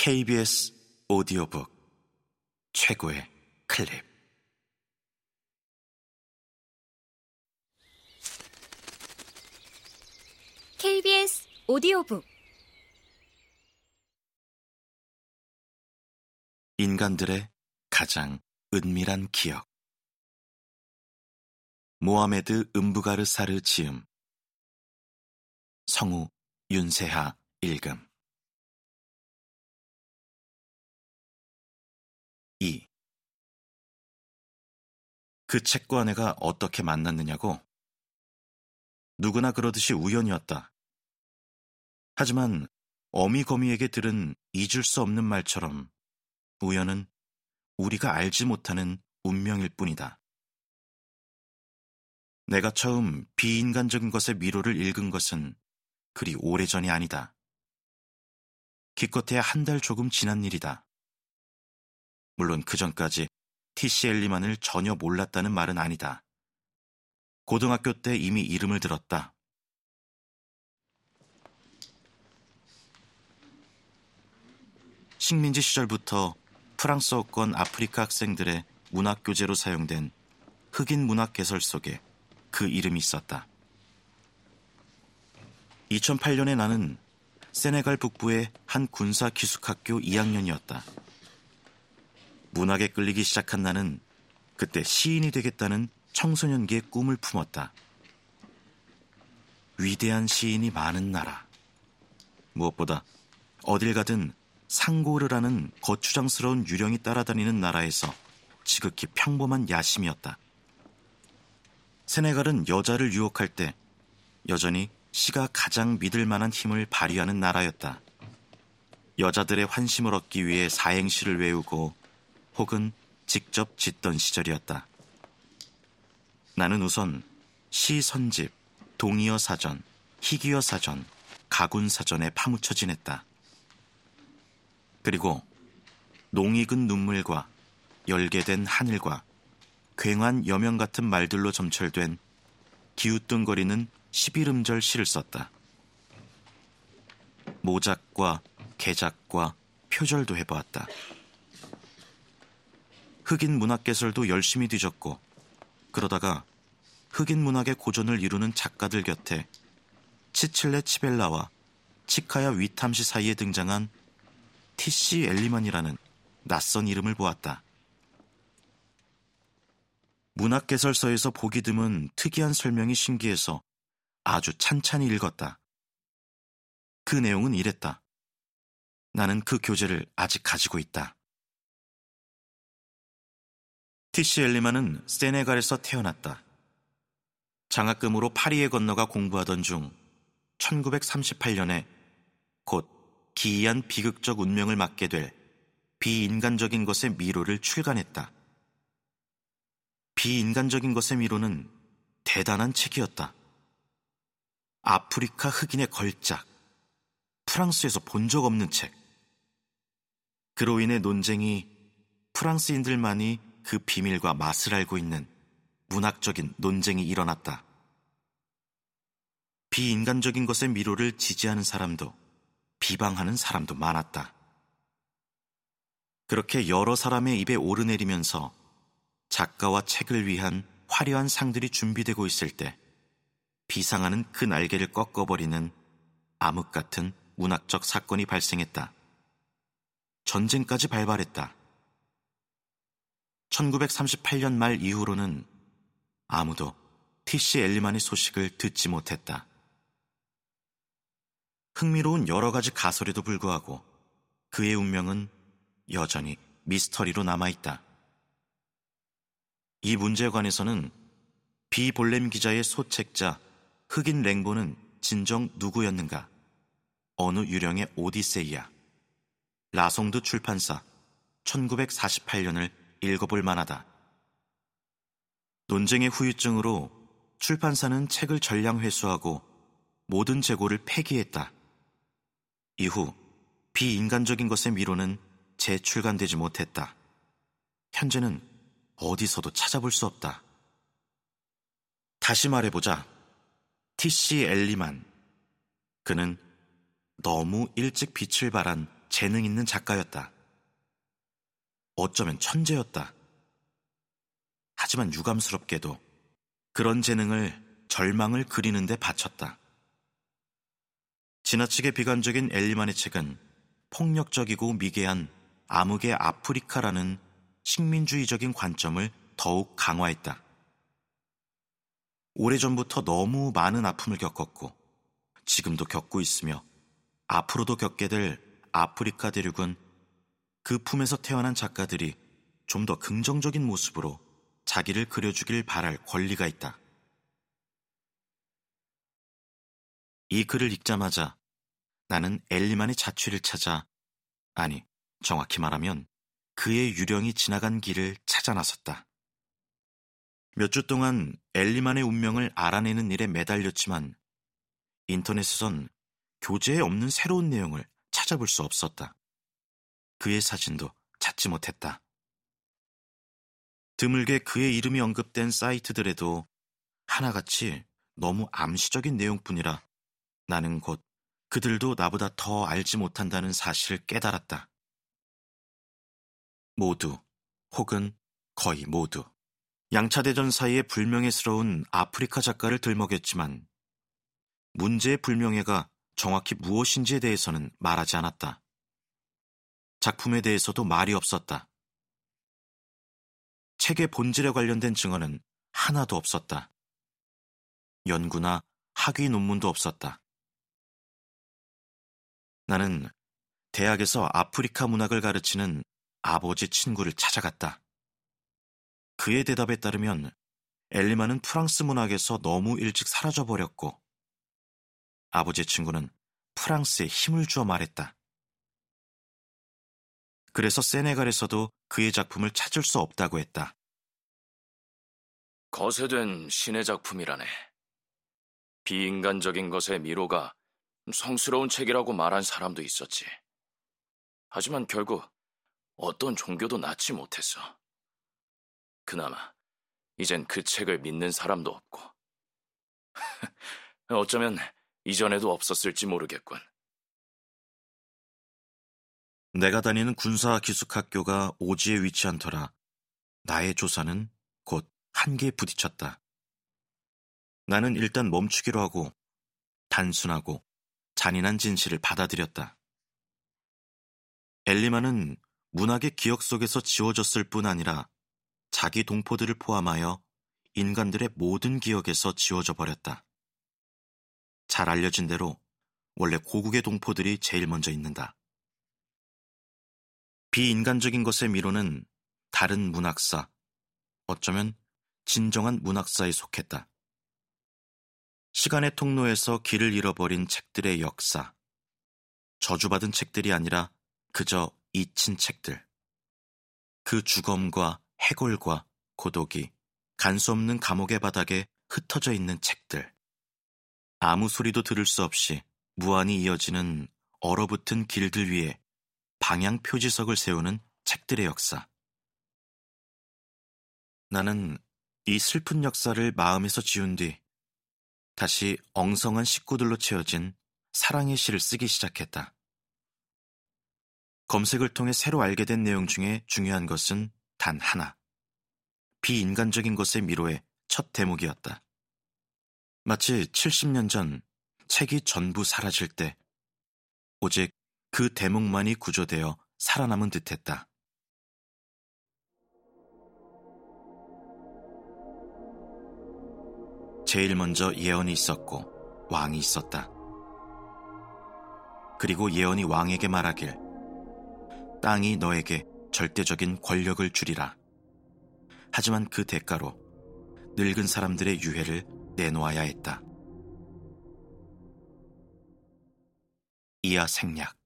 KBS 오디오북 최고의 클립. KBS 오디오북. 인간들의 가장 은밀한 기억. 모하메드 음부가르 사르 지음. 성우 윤세하 읽음 2. 그 책과 내가 어떻게 만났느냐고? 누구나 그러듯이 우연이었다. 하지만 어미거미에게 들은 잊을 수 없는 말처럼 우연은 우리가 알지 못하는 운명일 뿐이다. 내가 처음 비인간적인 것의 미로를 읽은 것은 그리 오래전이 아니다. 기껏해야 한 달 조금 지난 일이다. 물론 그 전까지 티시 엘리만을 전혀 몰랐다는 말은 아니다. 고등학교 때 이미 이름을 들었다. 식민지 시절부터 프랑스어권 아프리카 학생들의 문학 교재로 사용된 흑인 문학 개설 속에 그 이름이 있었다. 2008년에 나는 세네갈 북부의 한 군사 기숙학교 2학년이었다. 문학에 끌리기 시작한 나는 그때 시인이 되겠다는 청소년기의 꿈을 품었다. 위대한 시인이 많은 나라. 무엇보다 어딜 가든 상고르라는 거추장스러운 유령이 따라다니는 나라에서 지극히 평범한 야심이었다. 세네갈은 여자를 유혹할 때 여전히 시가 가장 믿을 만한 힘을 발휘하는 나라였다. 여자들의 환심을 얻기 위해 사행시를 외우고 혹은 직접 짓던 시절이었다. 나는 우선 시 선집, 동의어 사전, 희귀어 사전, 가군 사전에 파묻혀 지냈다. 그리고 농익은 눈물과 열게된 하늘과 굉한 여명 같은 말들로 점철된 기우뚱거리는 11음절 시를 썼다. 모작과 개작과 표절도 해보았다. 흑인 문학 개설도 열심히 뒤졌고 그러다가 흑인 문학의 고전을 이루는 작가들 곁에 치칠레 치벨라와 치카야 위탐시 사이에 등장한 티시 엘리만이라는 낯선 이름을 보았다. 문학 개설서에서 보기 드문 특이한 설명이 신기해서 아주 찬찬히 읽었다. 그 내용은 이랬다. 나는 그 교재를 아직 가지고 있다. 티시 엘리만은 세네갈에서 태어났다. 장학금으로 파리에 건너가 공부하던 중 1938년에 곧 기이한 비극적 운명을 맞게 될 비인간적인 것의 미로를 출간했다. 비인간적인 것의 미로는 대단한 책이었다. 아프리카 흑인의 걸작. 프랑스에서 본 적 없는 책. 그로 인해 논쟁이 프랑스인들만이 그 비밀과 맛을 알고 있는 문학적인 논쟁이 일어났다. 비인간적인 것의 미로를 지지하는 사람도 비방하는 사람도 많았다. 그렇게 여러 사람의 입에 오르내리면서 작가와 책을 위한 화려한 상들이 준비되고 있을 때 비상하는 그 날개를 꺾어버리는 암흑 같은 문학적 사건이 발생했다. 전쟁까지 발발했다. 1938년 말 이후로는 아무도 티시 엘리만의 소식을 듣지 못했다. 흥미로운 여러 가지 가설에도 불구하고 그의 운명은 여전히 미스터리로 남아있다. 이 문제에 관해서는 비볼렘 기자의 소책자 흑인 랭보는 진정 누구였는가? 어느 유령의 오디세이야? 라송드 출판사 1948년을 읽어볼 만하다. 논쟁의 후유증으로 출판사는 책을 전량 회수하고 모든 재고를 폐기했다. 이후 비인간적인 것의 미로는 재출간되지 못했다. 현재는 어디서도 찾아볼 수 없다. 다시 말해보자. 티시 엘리만. 그는 너무 일찍 빛을 발한 재능 있는 작가였다. 어쩌면 천재였다. 하지만 유감스럽게도 그런 재능을 절망을 그리는데 바쳤다. 지나치게 비관적인 엘리만의 책은 폭력적이고 미개한 암흑의 아프리카라는 식민주의적인 관점을 더욱 강화했다. 오래전부터 너무 많은 아픔을 겪었고 지금도 겪고 있으며 앞으로도 겪게 될 아프리카 대륙은 그 품에서 태어난 작가들이 좀 더 긍정적인 모습으로 자기를 그려주길 바랄 권리가 있다. 이 글을 읽자마자 나는 엘리만의 자취를 찾아, 아니, 정확히 말하면 그의 유령이 지나간 길을 찾아 나섰다. 몇 주 동안 엘리만의 운명을 알아내는 일에 매달렸지만 인터넷에선 교재에 없는 새로운 내용을 찾아볼 수 없었다. 그의 사진도 찾지 못했다. 드물게 그의 이름이 언급된 사이트들에도 하나같이 너무 암시적인 내용뿐이라 나는 곧 그들도 나보다 더 알지 못한다는 사실을 깨달았다. 모두, 혹은 거의 모두. 양차대전 사이에 불명예스러운 아프리카 작가를 들먹였지만 문제의 불명예가 정확히 무엇인지에 대해서는 말하지 않았다. 작품에 대해서도 말이 없었다. 책의 본질에 관련된 증언은 하나도 없었다. 연구나 학위 논문도 없었다. 나는 대학에서 아프리카 문학을 가르치는 아버지 친구를 찾아갔다. 그의 대답에 따르면 엘리마는 프랑스 문학에서 너무 일찍 사라져버렸고 아버지 친구는 프랑스에 힘을 주어 말했다. 그래서 세네갈에서도 그의 작품을 찾을 수 없다고 했다. 거세된 신의 작품이라네. 비인간적인 것의 미로가 성스러운 책이라고 말한 사람도 있었지. 하지만 결국 어떤 종교도 낳지 못했어. 그나마 이젠 그 책을 믿는 사람도 없고. 어쩌면 이전에도 없었을지 모르겠군. 내가 다니는 군사 기숙학교가 오지에 위치한 터라 나의 조사는 곧 한계에 부딪혔다. 나는 일단 멈추기로 하고 단순하고 잔인한 진실을 받아들였다. 엘리마는 문학의 기억 속에서 지워졌을 뿐 아니라 자기 동포들을 포함하여 인간들의 모든 기억에서 지워져 버렸다. 잘 알려진 대로 원래 고국의 동포들이 제일 먼저 있는다. 비인간적인 것의 미로는 다른 문학사, 어쩌면 진정한 문학사에 속했다. 시간의 통로에서 길을 잃어버린 책들의 역사, 저주받은 책들이 아니라 그저 잊힌 책들. 그 주검과 해골과 고독이 간수 없는 감옥의 바닥에 흩어져 있는 책들. 아무 소리도 들을 수 없이 무한히 이어지는 얼어붙은 길들 위에 방향 표지석을 세우는 책들의 역사. 나는 이 슬픈 역사를 마음에서 지운 뒤 다시 엉성한 식구들로 채워진 사랑의 시를 쓰기 시작했다. 검색을 통해 새로 알게 된 내용 중에 중요한 것은 단 하나. 비인간적인 것의 미로의 첫 대목이었다. 마치 70년 전 책이 전부 사라질 때 오직 그 대목만이 구조되어 살아남은 듯했다. 제일 먼저 예언이 있었고 왕이 있었다. 그리고 예언이 왕에게 말하길 땅이 너에게 절대적인 권력을 주리라. 하지만 그 대가로 늙은 사람들의 유해를 내놓아야 했다. 이하 생략